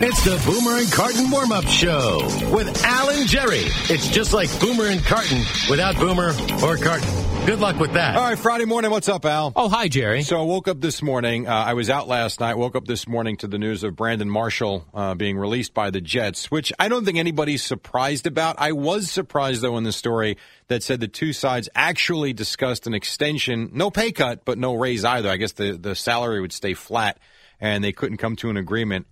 It's the Boomer and Carton warm up show with Alan Jerry. It's just like Boomer and Carton without Boomer or Carton. Good luck with that. All right, Friday morning. What's up, Al? Oh, hi, Jerry. So I woke up this morning. Uh, I was out last night. Woke up this morning to the news of Brandon Marshall uh, being released by the Jets, which I don't think anybody's surprised about. I was surprised, though, in the story that said the two sides actually discussed an extension, no pay cut, but no raise either. I guess the, the salary would stay flat, and they couldn't come to an agreement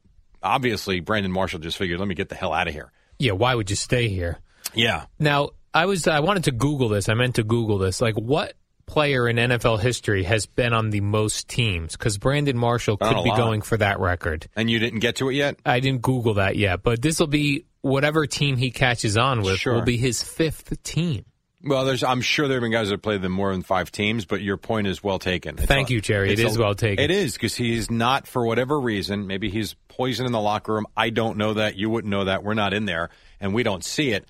obviously Brandon Marshall just figured, let me get the hell out of here. Yeah, why would you stay here? Yeah. Now, I was I wanted to Google this. I meant to Google this. Like, what player in NFL history has been on the most teams? Because Brandon Marshall could be going for that record. And you didn't get to it yet? I didn't Google that yet, but this will be whatever team he catches on with Sure. will be his fifth team. Well, there's I'm sure there have been guys that played them more than five teams, but your point is well taken. It's Thank a- you, Jerry. It's is well taken. It is because he's not for whatever reason. Maybe he's poison in the locker room. I don't know that. You wouldn't know that. We're not in there, and we don't see it.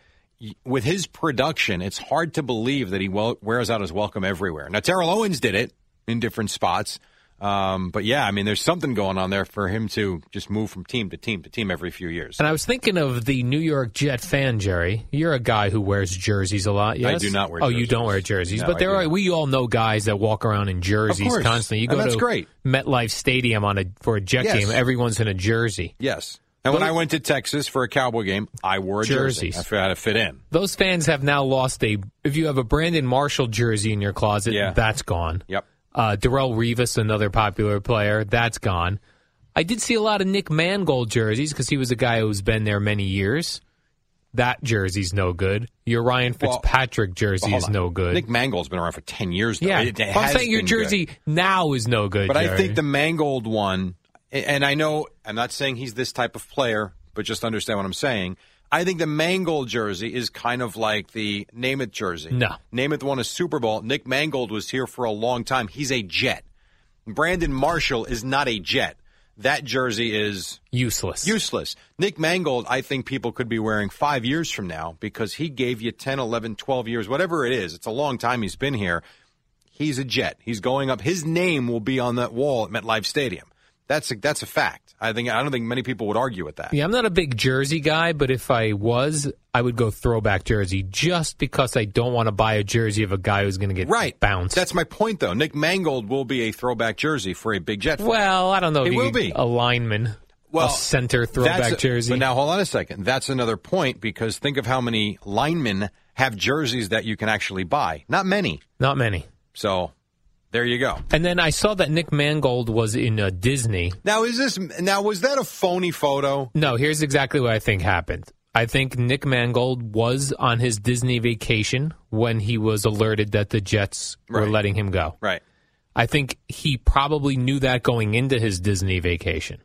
With his production, it's hard to believe that he well, wears out his welcome everywhere. Now, Terrell Owens did it in different spots. Um, but yeah, I mean, there's something going on there for him to just move from team to team to team every few years. And I was thinking of the New York Jet fan, Jerry. You're a guy who wears jerseys a lot. Yes, I do not wear Oh, you don't wear jerseys, No, but there are. We all know guys that walk around in jerseys constantly. You go that's to great. MetLife Stadium on a for a Jet Yes. game. Everyone's in a jersey. Yes. And when I went to Texas for a Cowboy game, I wore a jersey. Jerseys. I had to fit in. Those fans have now lost a. If you have a Brandon Marshall jersey in your closet, Yeah. that's gone. Yep. Uh, Darrelle Revis, another popular player, that's gone. I did see a lot of Nick Mangold jerseys because he was a guy who's been there many years. That jersey's no good. Your Ryan Well, Fitzpatrick jersey Hold is no good. Nick Mangold's been around for 10 years now. yeah, It- it I'm saying your jersey good. now is no good. But I think the Mangold one, and I know I'm not saying he's this type of player, but just understand what I'm saying. I think the Mangold jersey is kind of like the Namath jersey. No. Namath won a Super Bowl. Nick Mangold was here for a long time. He's a Jet. Brandon Marshall is not a Jet. That jersey is useless. useless. Nick Mangold, I think people could be wearing five years from now because he gave you 10, 11, 12 years, whatever it is. It's a long time he's been here. He's a jet. He's going up. His name will be on that wall at MetLife Stadium. That's a, that's a fact. I think I don't think many people would argue with that. Yeah, I'm not a big jersey guy, but if I was, I would go throwback jersey just because I don't want to buy a jersey of a guy who's going to get Right. bounced. That's my point, though. Nick Mangold will be a throwback jersey for a big jet. fan. well, I don't know. It will be. a lineman, Well, a center throwback That's- jersey. But now hold on a second. That's another point because think of how many linemen have jerseys that you can actually buy. Not many. not many. So there you go. And then I saw that Nick Mangold was in uh, Disney. Now is this now was that a phony photo? No, here's exactly what I think happened. I think Nick Mangold was on his Disney vacation when he was alerted that the Jets were Right. letting him go. Right. I think he probably knew that going into his Disney vacation.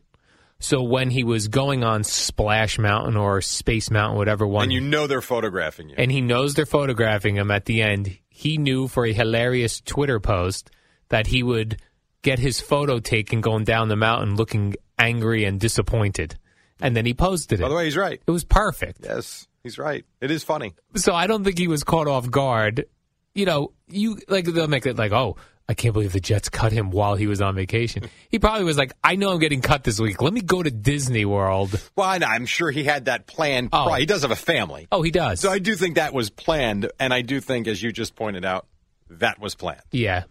So when he was going on Splash Mountain or Space Mountain, whatever one, And you know they're photographing you. and he knows they're photographing him at the end, he knew for a hilarious Twitter post that he would get his photo taken going down the mountain looking angry and disappointed. And then he posted it. By the way, he's right. it was perfect. Yes, he's right. It is funny. So I don't think he was caught off guard. You know, you like they'll make it like, oh, I can't believe the Jets cut him while he was on vacation. He probably was like, I know I'm getting cut this week. Let me go to Disney World. Well, I know, I'm sure he had that planned. Oh. He does have a family. Oh, he does. So I do think that was planned, and I do think, as you just pointed out, that was planned. yeah.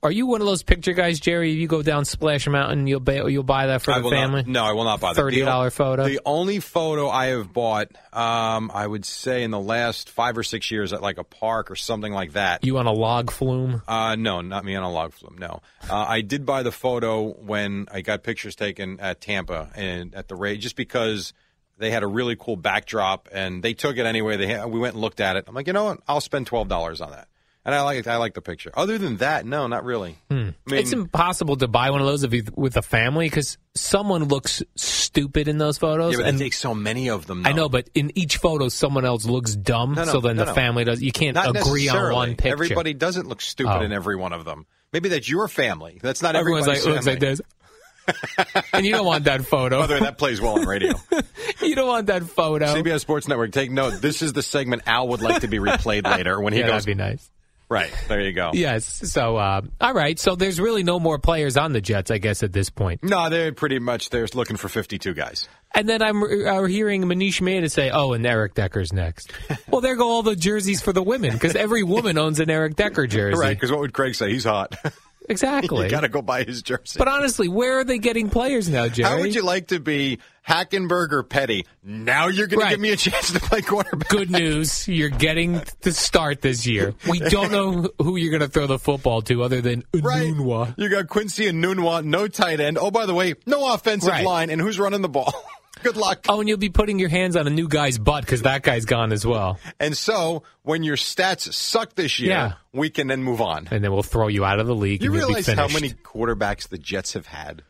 Are you one of those picture guys, Jerry? You go down Splash Mountain, you'll buy, you'll buy that for I the family. Not, no, I will not buy that. Thirty dollar photo. The only photo I have bought, um, I would say in the last five or six years at like a park or something like that. you on a log flume? Uh, no, not me on a log flume. No, uh, I did buy the photo when I got pictures taken at Tampa and at the raid, just because they had a really cool backdrop and they took it anyway. They had, we went and looked at it. I'm like, you know what? I'll spend twelve dollars on that, and I like I like the picture. Other than that, no, not really. Hmm. I mean, it's impossible to buy one of those if you, with a family because someone looks stupid in those photos. yeah, but and they take so many of them. I know, but in each photo, someone else looks dumb. No, no, so then no, the family does. You can't Not agree on one picture. Everybody doesn't look stupid Oh. in every one of them. Maybe that's your family. That's not Everyone's like everybody's looks like family. this. and you don't want that photo. By the way, that plays well on radio. you don't want that photo. CBS Sports Network, take note. This is the segment Al would like to be replayed later when he yeah, goes. that'd be nice. Right there, you go. Yes. So, uh, all right. So there's really no more players on the Jets, I guess, at this point. No, they're pretty much they're looking for fifty-two guys. And then I'm uh, hearing Manish Mehta say, "Oh, and Eric Decker's next." well, there go all the jerseys for the women because every woman owns an Eric Decker jersey. Right? Because what would Craig say? He's hot. Exactly. you got to go buy his jersey. but honestly, where are they getting players now, Jerry? How would you like to be Hackenberg or Petty? Now you're going Right. to give me a chance to play quarterback. Good news, you're getting to start this year. We don't know who you're going to throw the football to other than Right. You got Quincy Enunwa, no tight end. Oh, by the way, no offensive Right. line. And who's running the ball? Good luck. Oh, and you'll be putting your hands on a new guy's butt because that guy's gone as well. And so when your stats suck this year, Yeah. we can then move on. And then we'll throw you out of the league. You realize how many quarterbacks the Jets have had?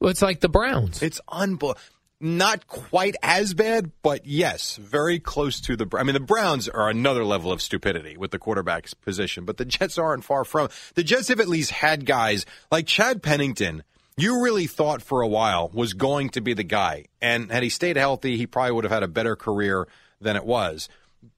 Well, it's like the Browns. It's unbelievable. Not quite as bad, but yes, very close to the. I mean, the Browns are another level of stupidity with the quarterback's position, but the Jets aren't far from. The Jets have at least had guys like Chad Pennington. You really thought for a while was going to be the guy, and had he stayed healthy, he probably would have had a better career than it was.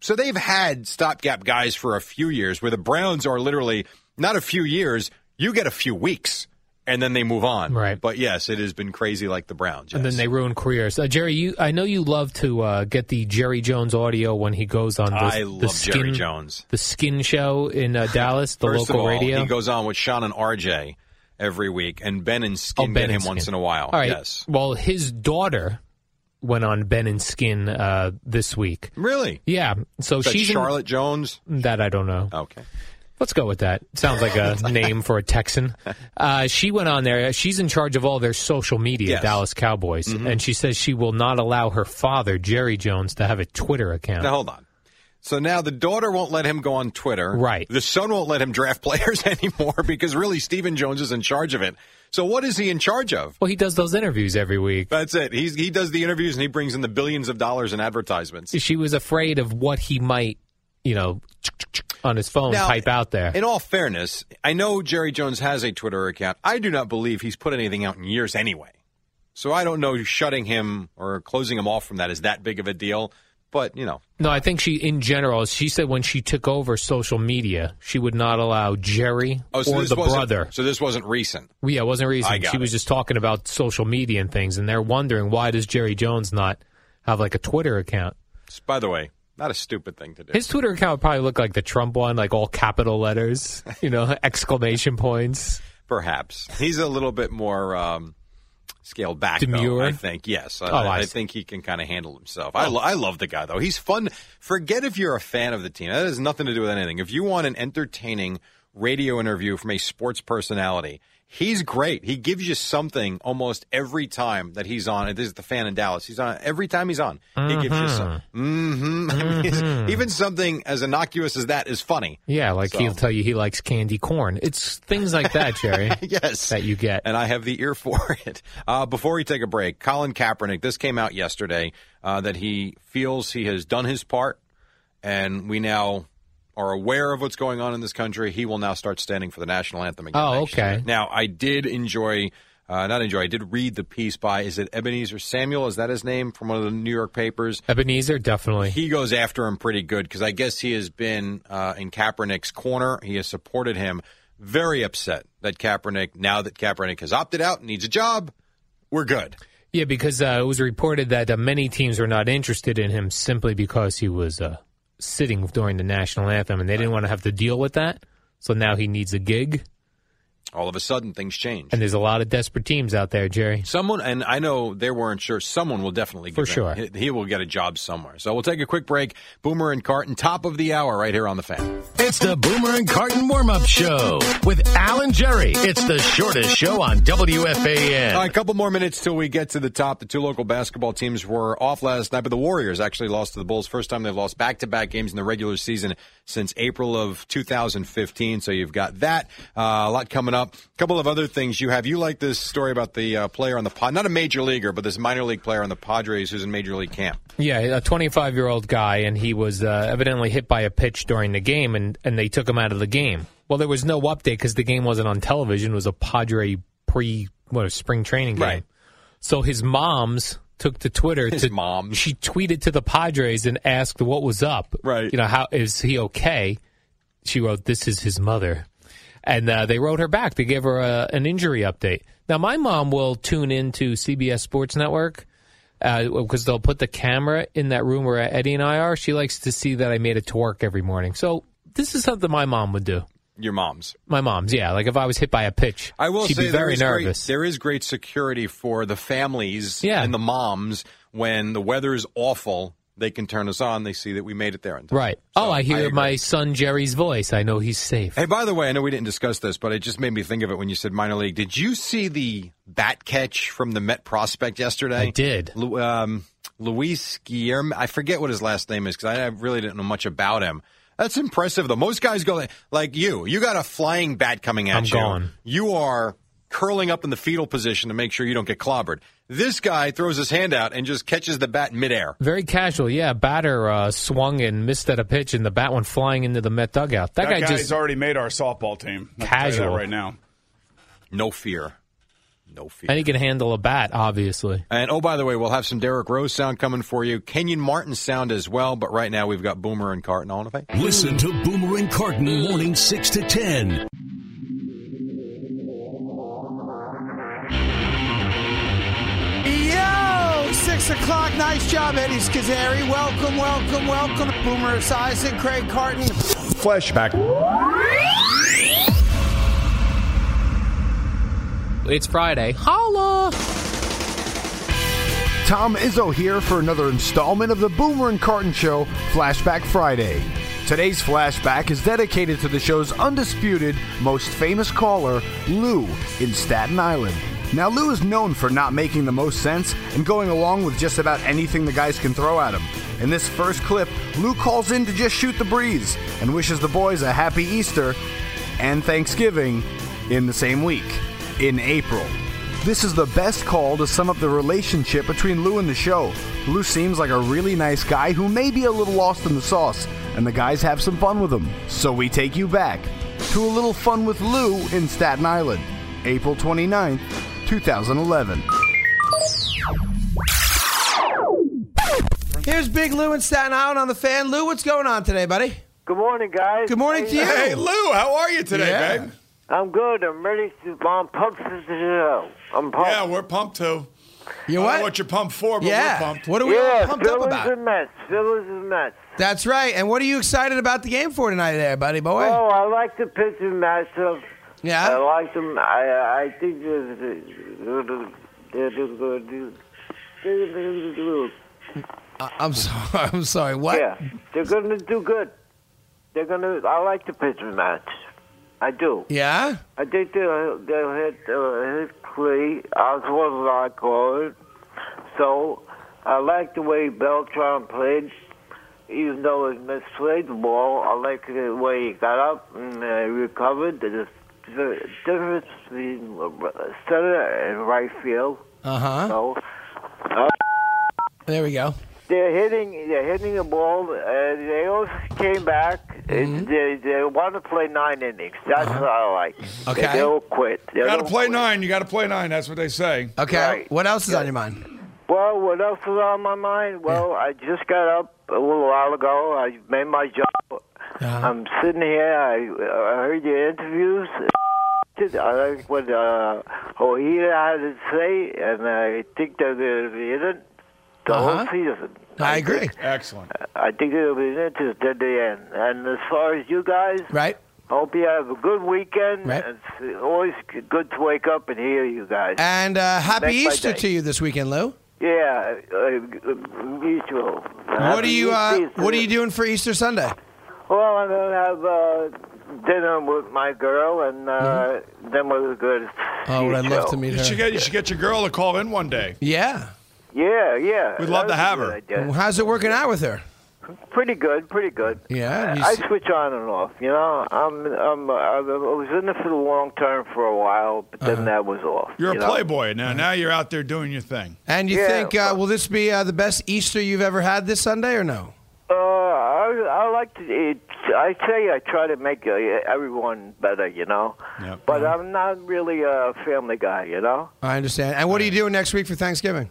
So they've had stopgap guys for a few years, where the Browns are literally not a few years. You get a few weeks, and then they move on. Right. But yes, it has been crazy like the Browns. and then they ruin careers. Uh, Jerry, you, I know you love to uh, get the Jerry Jones audio when he goes on the, I the skin, Jerry Jones. the Skin Show in uh, Dallas, the First local of all, radio. he goes on with Shan and RJ every week, and Ben and Oh, Skin Ben get him Skin. once in a while. All right. Yes. Well, his daughter went on Ben and Skin uh, this week. Really? Yeah. So Is she's in- Charlotte Jones? that I don't know. Okay. Let's go with that. Sounds like a name for a Texan. Uh, she went on there. She's in charge of all their social media, Yes. Mm-hmm. Dallas Cowboys, and she says she will not allow her father, Jerry Jones, to have a Twitter account. Now hold on. So now the daughter won't let him go on Twitter. Right. The son won't let him draft players anymore because really Stephen Jones is in charge of it. So what is he in charge of? Well, he does those interviews every week. That's it. He's he does the interviews and he brings in the billions of dollars in advertisements. She was afraid of what he might, you know, on his phone Now, type out there. In all fairness, I know Jerry Jones has a Twitter account. I do not believe he's put anything out in years anyway. So I don't know shutting him or closing him off from that is that big of a deal. But, you know, No, I think she, in general, she said when she took over social media, she would not allow Jerry oh, so or the brother. So this wasn't recent. Yeah, it wasn't got She was just talking about social media and things, and they're wondering why does Jerry Jones not have like a Twitter account? By the way, not a stupid thing to do. His Twitter account would probably look like the Trump one, like all capital letters, you know, exclamation points. Perhaps. He's a little bit more um, scaled back, though, Demure? I think. Yes. I, Oh, I I think he can kind of handle himself. I, oh. lo- I love the guy, though. He's fun. Forget if you're a fan of the team. That has nothing to do with anything. If you want an entertaining radio interview from a sports personality, he's great. He gives you something almost every time that he's on. This is the fan in Dallas. He's on every time he's on. He gives you some. hmm I mean, even something as innocuous as that is funny. Yeah, like So- he'll tell you he likes candy corn. It's things like that, Jerry, yes. that you get. and I have the ear for it. Uh, before we take a break, Colin Kaepernick, this came out yesterday uh, that he feels he has done his part, and we now are aware of what's going on in this country. He will now start standing for the national anthem again. Oh, okay. year. Now, I did enjoy. Uh, not enjoy. I did read the piece by is it Ebenezer Samuel? Is that his name from one of the New York papers? Ebenezer, definitely. He goes after him pretty good because I guess he has been uh, in Kaepernick's corner. He has supported him. Very upset that Kaepernick, now that Kaepernick has opted out and needs a job, we're good. Yeah, because uh, it was reported that uh, many teams were not interested in him simply because he was uh, sitting during the national anthem, and they didn't want to have to deal with that. So now he needs a gig, All of a sudden, things change. And there's a lot of desperate teams out there, Jerry. Someone, and I know they weren't sure, someone will definitely For sure. He, he will get a job somewhere. So we'll take a quick break. Boomer and Carton, top of the hour right here on the fan. It's the Boomer and Carton warm up show with Alan Jerry. It's the shortest show on WFAN. All right, a couple more minutes till we get to the top. The two local basketball teams were off last night, but the Warriors actually lost to the Bulls. First time they've lost back to back games in the regular season since April of 2015. So you've got that. Uh, a lot coming up. A couple of other things you have. You like this story about the uh, player on the pod, not a major leaguer, but this minor league player on the Padres who's in major league camp. Yeah, a 25 year old guy, and he was uh, evidently hit by a pitch during the game, and, and they took him out of the game. Well, there was no update because the game wasn't on television. It was a Padre pre what a spring training game. Right. So his mom's took to Twitter. His to, moms. She tweeted to the Padres and asked what was up. Right. You know how is he okay? She wrote, "This is his mother," and uh, they wrote her back. They gave her a, an injury update. Now, my mom will tune into CBS Sports Network because they'll put the camera in that room where Eddie and I are. She likes to see that I made it to work every morning. So this is something my mom would do. Your mom's. My mom's, yeah. Like if I was hit by a pitch, I will she'd say be very nervous. Great, there is great security for the families Yeah. and the moms when the weather is awful. They can turn us on. They see that we made it there. Right. So oh, I hear agree. my son Jerry's voice. I know he's safe. Hey, by the way, I know we didn't discuss this, but it just made me think of it when you said minor league. Did you see the bat catch from the Met prospect yesterday? I did. Lu- um, Luis Guillermo. I forget what his last name is because I really didn't know much about him. That's impressive, though. Most guys go like you. You got a flying bat coming at I'm you. gone. You are curling up in the fetal position to make sure you don't get clobbered. This guy throws his hand out and just catches the bat midair. Very casual, yeah. Batter uh, swung and missed at a pitch, and the bat went flying into the Met dugout. That, that guy just already made our softball team. Casual right now. No fear. No fear. And he can handle a bat, obviously. And oh, by the way, we'll have some Derrick Rose sound coming for you, Kenyon Martin sound as well. But right now, we've got Boomer and Carton on. Listen to Boomer and Carton morning six to ten. 6 o'clock. Nice job, Eddie Scozzare. Welcome, welcome, welcome. Boomer Esiason, Craig Carton. Flashback. It's Friday. Holla! Tom Izzo here for another installment of the Boomer and Carton Show, Flashback Friday. Today's flashback is dedicated to the show's undisputed most famous caller, Lou, in Staten Island. Now, Lou is known for not making the most sense and going along with just about anything the guys can throw at him. In this first clip, Lou calls in to just shoot the breeze and wishes the boys a happy Easter and Thanksgiving in the same week, in April. This is the best call to sum up the relationship between Lou and the show. Lou seems like a really nice guy who may be a little lost in the sauce, and the guys have some fun with him. So we take you back to a little fun with Lou in Staten Island, April 29th, 2011. Here's Big Lou in Staten Island on the fan. Lou, what's going on today, buddy? Good morning, guys. Good morning to you. Hey, Lou, how are you today, Yeah. babe? I'm good. I'm ready to. I'm pumped for the show. I'm pumped. Yeah, we're pumped too. You I don't what? know what you're pumped for, but yeah. we're pumped. What are we yeah, all pumped up Phillies about? and Mets. Phillies and Mets. That's right. And what are you excited about the game for tonight, there, buddy boy? Oh, I like the pitching matchup. I like them. I I think I'm sorry. I'm sorry. What? Yeah, they're gonna do good. They're gonna. I like the pitching match. I do. Yeah? I think they'll, they'll hit, uh, hit Clay. As well as I call it. So, I like the way Beltran played. Even though he misplayed the ball, I like the way he got up and uh, recovered. The, the difference between center and right field. Uh huh. So, uh, There we go. they're hitting they're hitting the ball. Uh, they also came back. Mm-hmm. They they want to play nine innings. That's what I like. Uh-huh. Okay. They, will quit. They You got to play quit. nine. You got to play nine. That's what they say. Okay. Right. What else is on your mind? Well, what else is on my mind? Well, I just got up a little while ago. I made my job. Uh-huh. I'm sitting here. I, I heard your interviews. I like what uh, Ojeda had to say, and I think they're going to be in it the Uh-huh. whole season. I agree. think- Excellent. I think they'll be interested at the end. And as far as you guys, Right? Hope you have a good weekend. Right. It's always good to wake up and hear you guys. And uh, happy Make my Easter to you this weekend, Lou. Yeah, uh, mutual. What are you uh, What are you doing for Easter Sunday? Well, I'm gonna have uh, dinner with my girl, and uh, then we're good. Oh, I'd I love to meet You her? should get you should get your girl to call in one day. Yeah. Yeah, yeah. We'd love to have her. good idea. How's it working out with her? Pretty good, pretty good. Yeah. you I s- switch on and off. You know, I'm, I'm, I was in it for the long term for a while, but then that was off. You're you a know? playboy now. Now you're out there doing your thing. and you Yeah, think uh, will this be uh, the best Easter you've ever had this Sunday or no? Uh, I, I like to. It, I say I try to make uh, everyone better. You know, Yep. but I'm not really a family guy. You know. I understand. And what are you doing next week for Thanksgiving?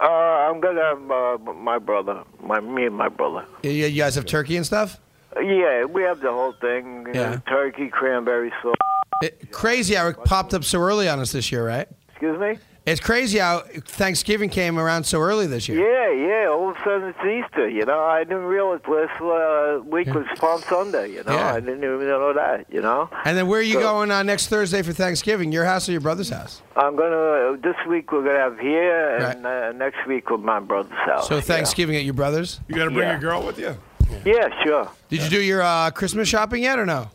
Uh, I'm gonna have uh, my brother, my me and my brother. You, you guys have turkey and stuff? Yeah, we have the whole thing. you Yeah. know, turkey, cranberry sauce. It, crazy how it popped up so early on us this year, right? Excuse me. It's crazy how Thanksgiving came around so early this year. Yeah, yeah. All of a sudden it's Easter. You know, I didn't realize last uh, week was Palm Sunday. You know, Yeah. I didn't even know that. You know. And then where are you So- going uh, next Thursday for Thanksgiving? Your house or your brother's house? I'm gonna. This week we're gonna have here, and uh, next week with my brother's house. So Thanksgiving at your brother's? You got to bring Yeah. your girl with you. Yeah, sure. Did you do your uh, Christmas shopping yet or no?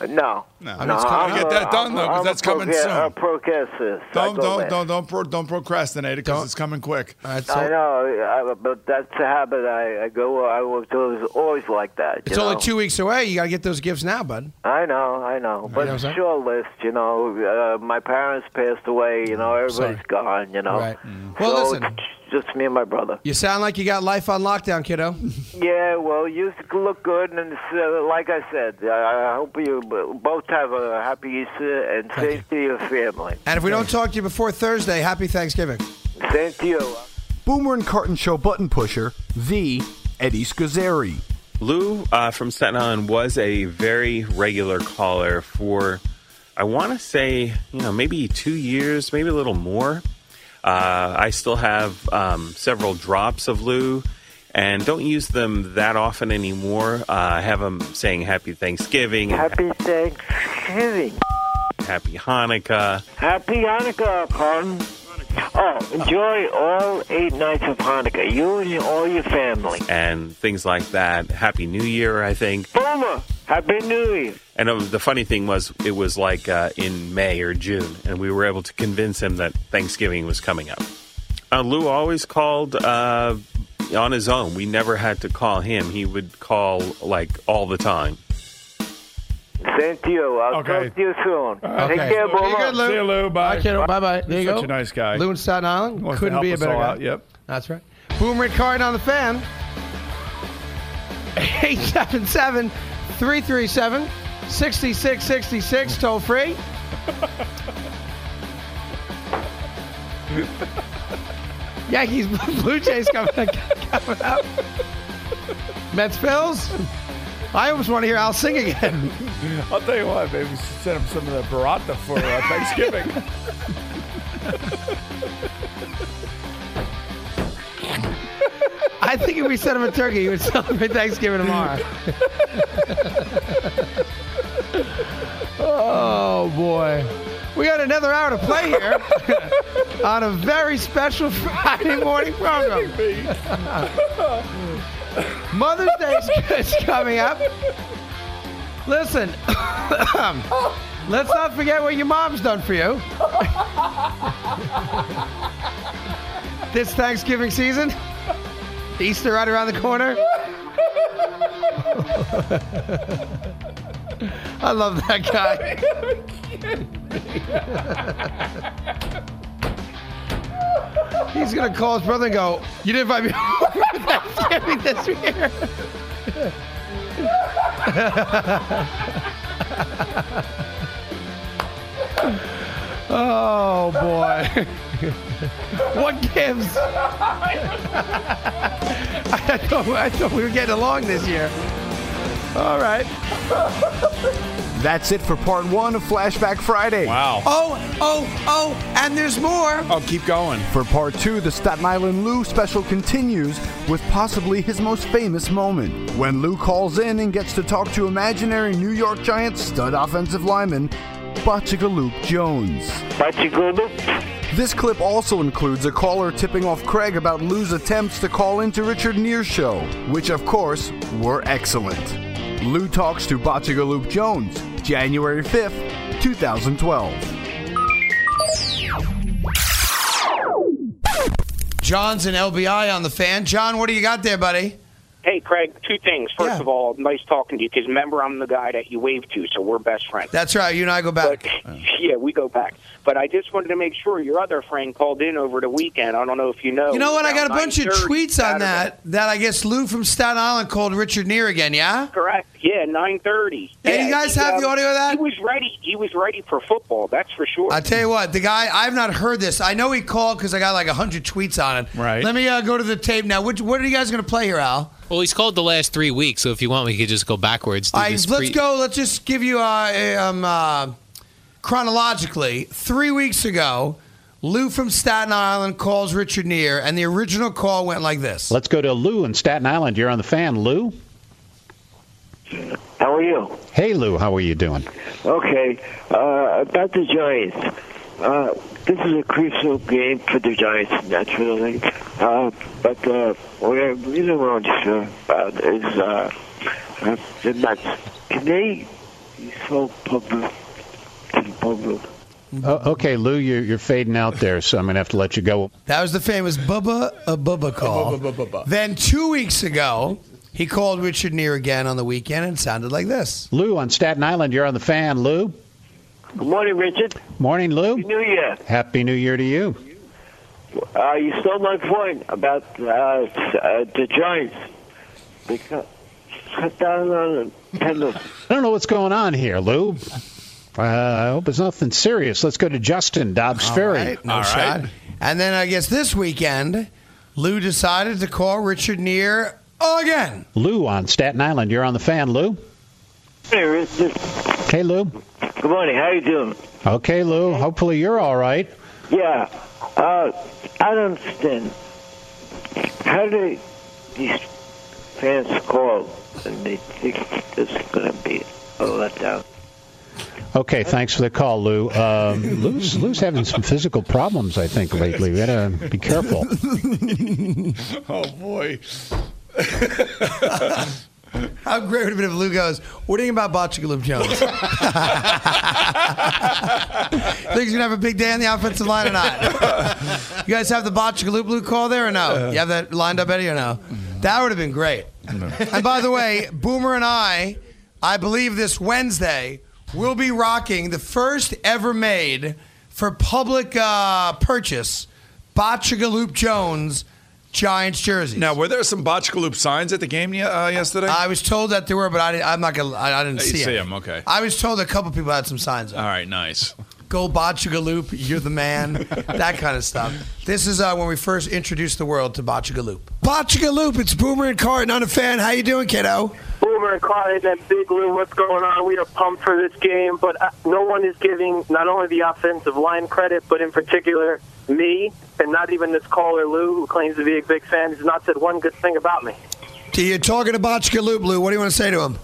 Uh, No. No, I mean, it's coming Gotta get that done I'm- though, because that's a coming proca- soon. A procrastinist. I Don't don't don't don't pro, don't procrastinate it because it's coming quick. All right, so I know, I, but that's a habit. I, I go. I was always, always like that. it's you only know? two weeks away. You got to get those gifts now, bud. I know, I know, but know what I'm saying? short list. You know, uh, my parents passed away. You know, everybody's Sorry. gone. You know, Right. Well, so listen. It's just me and my brother. You sound like you got life on lockdown, kiddo. Yeah, well, you look good, and it's, uh, like I said, I I hope you both have a happy Easter and same to your family. And if we don't talk to you before Thursday, happy Thanksgiving. Same to you. Boomer and Carton Show button pusher, the Eddie Scozzare. Lou uh, from Staten Island was a very regular caller for, I want to say, you know, maybe two years, maybe a little more. Uh, I still have um, several drops of Lou and don't use them that often anymore. Uh, I have them saying Happy Thanksgiving, Happy Thanksgiving. Happy Hanukkah. Happy Hanukkah, Carton. Oh, enjoy all eight nights of Hanukkah, you and all your family. and things like that. Happy New Year, I think. Boomer, Happy New Year. And uh, the funny thing was, it was like uh, in May or June, and we were able to convince him that Thanksgiving was coming up. Uh, Lou always called uh, on his own. We never had to call him. He would call like all the time. Same to you. I'll Okay. talk to you soon. Okay. Take care, Be Boomer. good, Lou. See you, Lou. Bye. Bye, kiddo. Bye, bye. There you Such go. a nice guy. Lou in Staten Island. Wants Couldn't be a better guy. out. Yep. That's right. Boomer and Carton the fan. 877 337 6666, toll free. Yankees, Blue Jays coming, coming up. Mets, Bills. I almost want to hear Al sing again. I'll tell you what, maybe we should send him some of the burrata for uh, Thanksgiving. I think if we sent him a turkey, he would celebrate Thanksgiving tomorrow. oh boy, we got another hour to play here on a very special Friday morning program. Mother's Day is coming up. Listen, let's not forget what your mom's done for you this Thanksgiving season. Easter right around the corner. I love that guy. He's gonna call his brother and go, "You didn't invite me for this year." oh boy. What gives? I thought, I thought we were getting along this year. All right. That's it for part one of Flashback Friday. Wow. Oh, oh, oh, and there's more. Oh, keep going. For part two, the Staten Island Lou special continues with possibly his most famous moment when Lou calls in and gets to talk to imaginary New York Giants stud offensive lineman Botchagaloop Jones. Botchagaloop. This clip also includes a caller tipping off Craig about Lou's attempts to call into Richard Neer's show, which of course were excellent. Lou talks to Botchagaloop Jones, January 5th, 2012. John's an LBI on the fan. John, what do you got there, buddy? Hey, Craig, two things. First of all, nice talking to you because remember, I'm the guy that you wave to, so we're best friends. That's right. You and I go back. yeah, we go back. But I just wanted to make sure your other friend called in over the weekend. I don't know if you know. You know what? I got a bunch of 9:30 tweets on that. That I guess Lou from Staten Island called Richard Neer again. Yeah. Correct. Yeah, nine thirty. Hey, you guys have the audio of that? He was ready. He was ready for football. That's for sure. I tell you what, the guy I've not heard this. I know he called because I got like hundred tweets on it. Right. Let me uh, go to the tape now. Which, what are you guys going to play here, Al? Well, he's called the last three weeks, so if you want, we could just go backwards. All right, let's go. Let's just give you uh, a, um, uh, chronologically. Three weeks ago, Lou from Staten Island calls Richard Neer, and the original call went like this. Let's go to Lou in Staten Island. You're on the fan, Lou. How are you? Hey, Lou. How are you doing? Okay, uh, about the Giants. Uh, this is a crucial game for the Giants, naturally. Uh, but uh, what I really want to say about is uh, uh, the Mets. Can they be so public to the public? Oh, okay, Lou. You're, you're fading out there, so I'm gonna have to let you go. That was the famous Bubba a Bubba call. Bubba, bubba, bubba. Then two weeks ago, he called Richard Neer again on the weekend, and it sounded like this. Lou on Staten Island. You're on the fan, Lou. Good morning, Richard. Morning, Lou. Happy New Year. Happy New Year to you. Uh, you stole my point about uh, uh, the Giants. Because cut down on the. I don't know what's going on here, Lou. Uh, I hope it's nothing serious. Let's go to Justin Dobbs All Ferry. right, no shot. And then I guess this weekend, Lou decided to call Richard Neer again. Lou on Staten Island. You're on the fan, Lou. Hey, Richard. Okay, Lou. Good morning. How you doing? Okay, Lou. Hopefully you're all right. Yeah. Uh, I don't understand. How do these fans call and they think this is going to be a letdown? Okay, thanks for the call, Lou. Um, Lou's, Lou's having some physical problems, I think, lately. We gotta be careful. oh boy. How great would it have been if Lou goes, What do you think about Botchagaloop Jones? Think he's going to have a big day on the offensive line or not? you guys have the Botchagaloop Lou call there or no? You have that lined up, Eddie, or no? That would have been great. And by the way, Boomer and I, I believe this Wednesday, will be rocking the first ever made for public uh, purchase Botchagaloop Jones Giants jerseys. Now, were there some Botchagaloop signs at the game uh, yesterday? I was told that there were, but I, didn't- I'm not gonna. I, I didn't Oh, see, see it. 'em, okay. I was told a couple people had some signs. Up. All right, nice. Go Botchagaloop, you're the man. that kind of stuff. This is uh, when we first introduced the world to Botchagaloop. Botchagaloop, it's Boomer and Carton on a fan. How you doing, kiddo? Boomer and Carton and Big Lou, what's going on? We are pumped for this game, but uh, no one is giving not only the offensive line credit, but in particular me, and not even this caller Lou, who claims to be a big fan, has not said one good thing about me. You're talking to Botchagaloop, Lou. What do you want to say to him?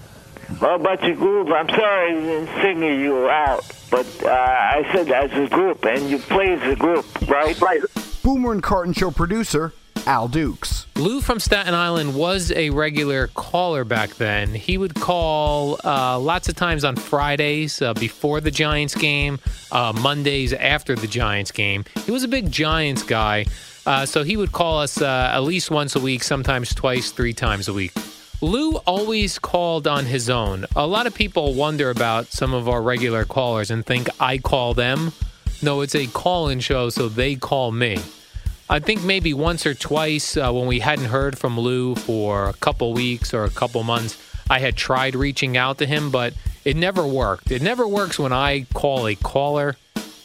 Well, about your I'm sorry I didn't single you out, but uh, I said as a group, and you play as a group, right? Right. Boomer and Carton Show producer Al Dukes. Lou from Staten Island was a regular caller back then. He would call uh, lots of times on Fridays uh, before the Giants game, uh, Mondays after the Giants game. He was a big Giants guy, uh, so he would call us uh, at least once a week, sometimes twice, three times a week. Lou always called on his own. A lot of people wonder about some of our regular callers and think I call them. No, it's a call in show, so they call me. I think maybe once or twice uh, when we hadn't heard from Lou for a couple weeks or a couple months, I had tried reaching out to him, but it never worked. It never works when I call a caller.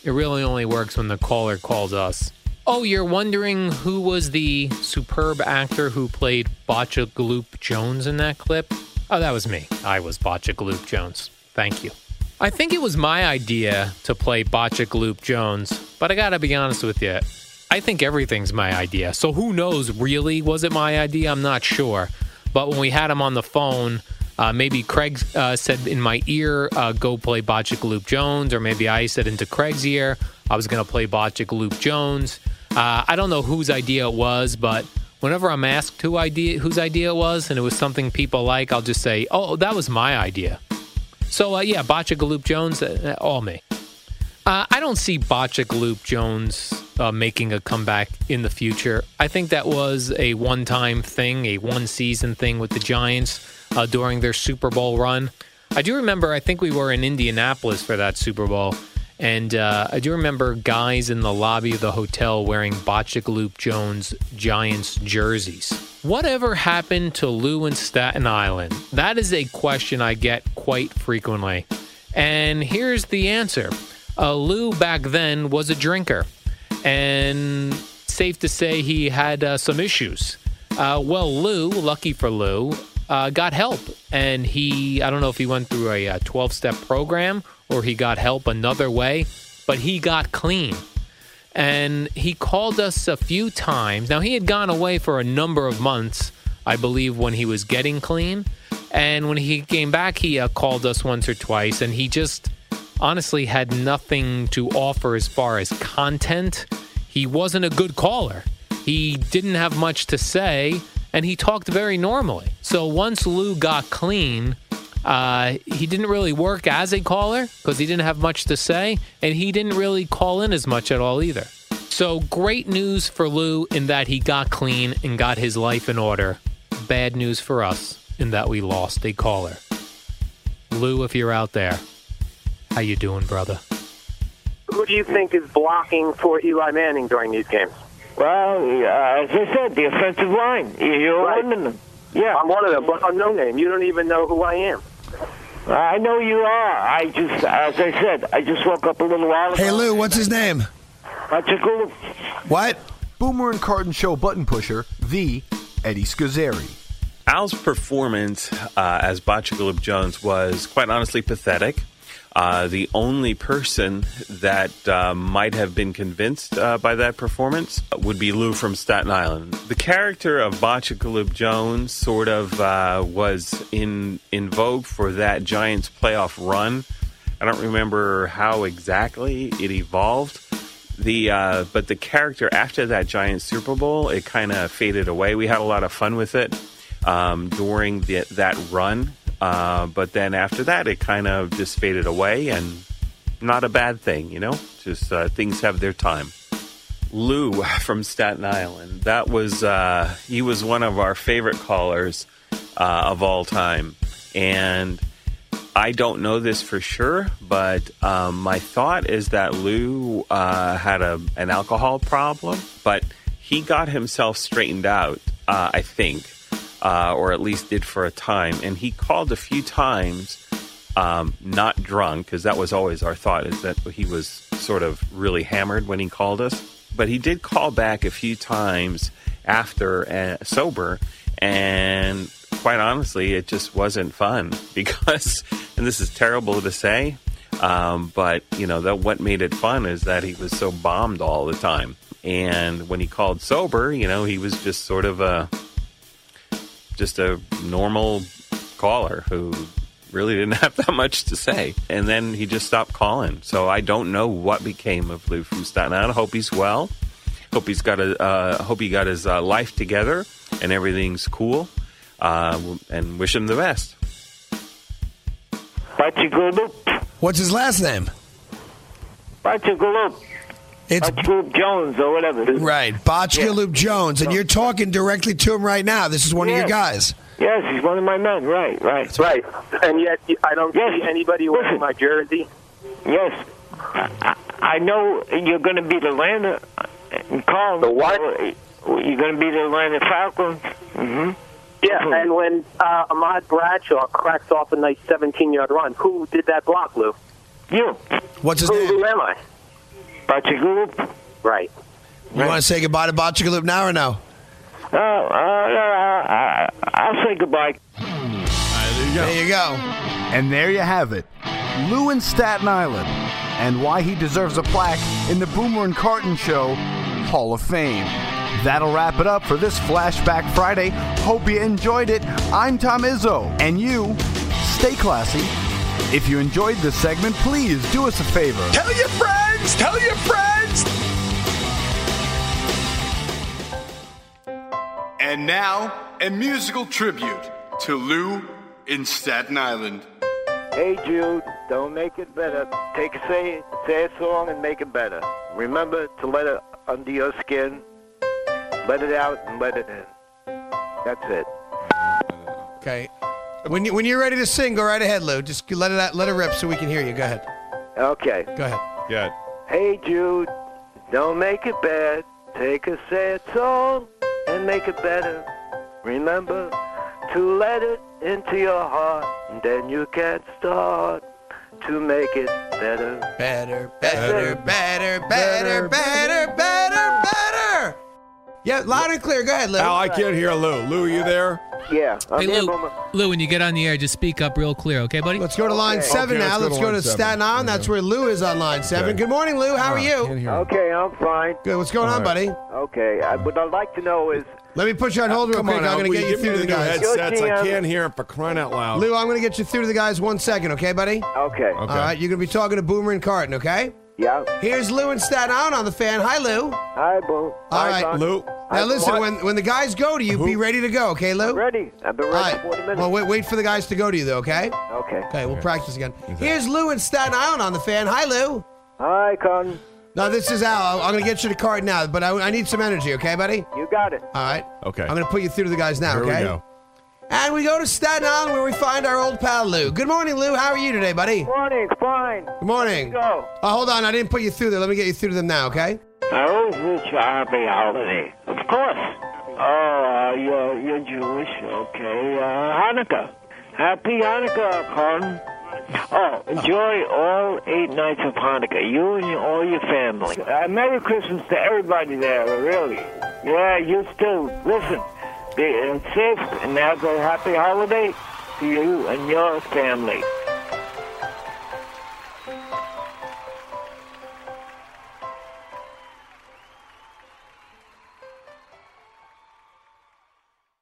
It really only works when the caller calls us. Oh, you're wondering who was the superb actor who played Botchagaloop Jones in that clip? Oh, that was me. I was Botchagaloop Jones. Thank you. I think it was my idea to play Botchagaloop Jones, but I gotta be honest with you. I think everything's my idea. So who knows, really? Was it my idea? I'm not sure. But when we had him on the phone, uh, maybe Craig uh, said in my ear, uh, go play Botchagaloop Jones, or maybe I said into Craig's ear, I was going to play Botchagaloop Jones. Uh, I don't know whose idea it was, but whenever I'm asked who idea, whose idea it was, and it was something people like, I'll just say, oh, that was my idea. So, uh, yeah, Botchagaloop Jones, uh, all me. Uh, I don't see Botchagaloop Jones uh, making a comeback in the future. I think that was a one time thing, a one season thing with the Giants uh, during their Super Bowl run. I do remember, I think we were in Indianapolis for that Super Bowl. And uh, I do remember guys in the lobby of the hotel wearing Botchagaloop Jones Giants jerseys. Whatever happened to Lou in Staten Island? That is a question I get quite frequently. And here's the answer uh, Lou back then was a drinker, and safe to say he had uh, some issues. Uh, well, Lou, lucky for Lou, uh, got help, and he I don't know if he went through a 12 step program or he got help another way, but he got clean. And he called us a few times. Now, he had gone away for a number of months, I believe, when he was getting clean. And when he came back, he uh, called us once or twice, and he just honestly had nothing to offer as far as content. He wasn't a good caller. He didn't have much to say, and he talked very normally. So once Lou got clean, uh, he didn't really work as a caller because he didn't have much to say, and he didn't really call in as much at all either. So great news for Lou in that he got clean and got his life in order. Bad news for us in that we lost a caller. Lou, if you're out there, how you doing, brother? Who do you think is blocking for Eli Manning during these games? Well, uh, as I said, the offensive line. You're Right. one of them. Yeah. I'm one of them, but I'm no name. You don't even know who I am. I know you are. I just, as I said, I just woke up a little while ago. Hey, Lou, what's his name? Botchick What? Boomer and Carton Show button pusher, the Eddie Scozzare. Al's performance uh, as Botchagaloop Jones was quite honestly pathetic. Uh, the only person that uh, might have been convinced uh, by that performance would be Lou from Staten Island. The character of Botchagaloop Jones sort of uh, was in in vogue for that Giants playoff run. I don't remember how exactly it evolved. The uh, but the character after that Giants Super Bowl, it kind of faded away. We had a lot of fun with it um, during the, that run. Uh, but then after that, it kind of just faded away, and not a bad thing, you know. Just uh, things have their time. Lou from Staten Island. That was uh, he was one of our favorite callers uh, of all time, and I don't know this for sure, but um, my thought is that Lou uh, had a an alcohol problem, but he got himself straightened out. Uh, I think uh, or at least did for a time. And he called a few times, um, not drunk, because that was always our thought, is that he was sort of really hammered when he called us. But he did call back a few times after uh, sober, and quite honestly, it just wasn't fun because, and this is terrible to say, um, but you know that what made it fun is that he was so bombed all the time. And when he called sober, you know, he was just sort of a just a normal caller who really didn't have that much to say. And then he just stopped calling. So I don't know what became of Lou from Staten Island. I hope he's well. Hope he's got a uh, hope he got his uh, life together and everything's cool. Uh, and wish him the best. Botchick What's his last name? Botchick It's Botchick Jones or whatever. Right, Botchagaloop Jones, and you're talking directly to him right now. This is one of your guys. Yes, he's one of my men. Right, right. Right. And yet I don't see anybody wearing my jersey. Yes. I, I I know you're going to be the Atlanta. Call the what? You're going to be the Atlanta Falcons. Mm-hmm. Yeah, and when uh, Ahmad Bradshaw cracks off a nice 17-yard run, who did that block, Lou? You. What's his who, name? Who am I? Botchick Right. You want to say goodbye to Botchagaloop now or no? Uh, uh, uh, I'll say goodbye. There you go. And there you have it. Lou in Staten Island and why he deserves a plaque in the Boomer and Carton Show Hall of Fame. That'll wrap it up for this Flashback Friday. Hope you enjoyed it. I'm Tom Izzo, and you stay classy. If you enjoyed this segment, please do us a favor. Tell your friends! Tell your friends! And now, a musical tribute to Lou in Staten Island. Hey Jude, don't make it better. Take a say, say a song and make it better. Remember to let it under your skin. Let it out and let it in. That's it. Okay. When you when you're ready to sing, go right ahead, Lou. Just let it out, let it rip so we can hear you. Go ahead. Okay. Go ahead. Good. Hey Jude, don't make it bad. Take a sad song and make it better. Remember to let it into your heart, and then you can start to make it better. Better, better, better, better, better, better, better. Yeah, loud and clear. Go ahead, Lou. Al, I can't hear Lou. Lou, you there? Yeah. I'm Hey, Lou, Lou, when you get on the air, just speak up real clear, okay, buddy? Let's go to line seven Okay, now. let's Let's go go to to line seven. Staten Island. That's where Lou is on line seven. Okay. Good morning, Lou. How are you? Okay, I'm fine. Good. What's going on, buddy? Okay, I, what I'd like to know is Let me put you on hold real Come quick. on, I'm Al, going to get you give through to the new guys. headsets. I can't hear it for crying out loud. Lou, I'm going to get you through to the guys one second, okay, buddy? okay. All right, you're going to be talking to Boomer and Carton, okay? Yeah. Here's Lou and Staten Island on the fan. Hi, Lou. Hi, Boo. All right, Son. Lou. Now listen, What? when when the guys go to you, be ready to go, okay, Lou? Ready? I've been ready right. for 40 minutes. Well, wait, wait for the guys to go to you, though, okay? okay. Okay, we'll practice again. Here's Lou and Staten Island on the fan. Hi, Lou. Hi, Con. No, this is Al. I'm going to get you the card now, but I, I need some energy, okay, buddy? You got it. All right. Okay. I'm going to put you through to the guys now, Here okay? we go. And we go to Staten Island where we find our old pal Lou. Good morning, Lou. How are you today, buddy? Morning, fine. Good morning. Go. Oh, hold on. I didn't put you through there. Let me get you through to them now, okay? I always wish you a happy holiday. Of course. Oh, uh, you're, you're Jewish. Okay. Uh, Hanukkah. Happy Hanukkah, Con. Oh, enjoy all eight nights of Hanukkah, you and all your family. Uh, Merry Christmas to everybody there, really. Yeah, you too. Listen, uh, safe and have a happy holiday to you and your family.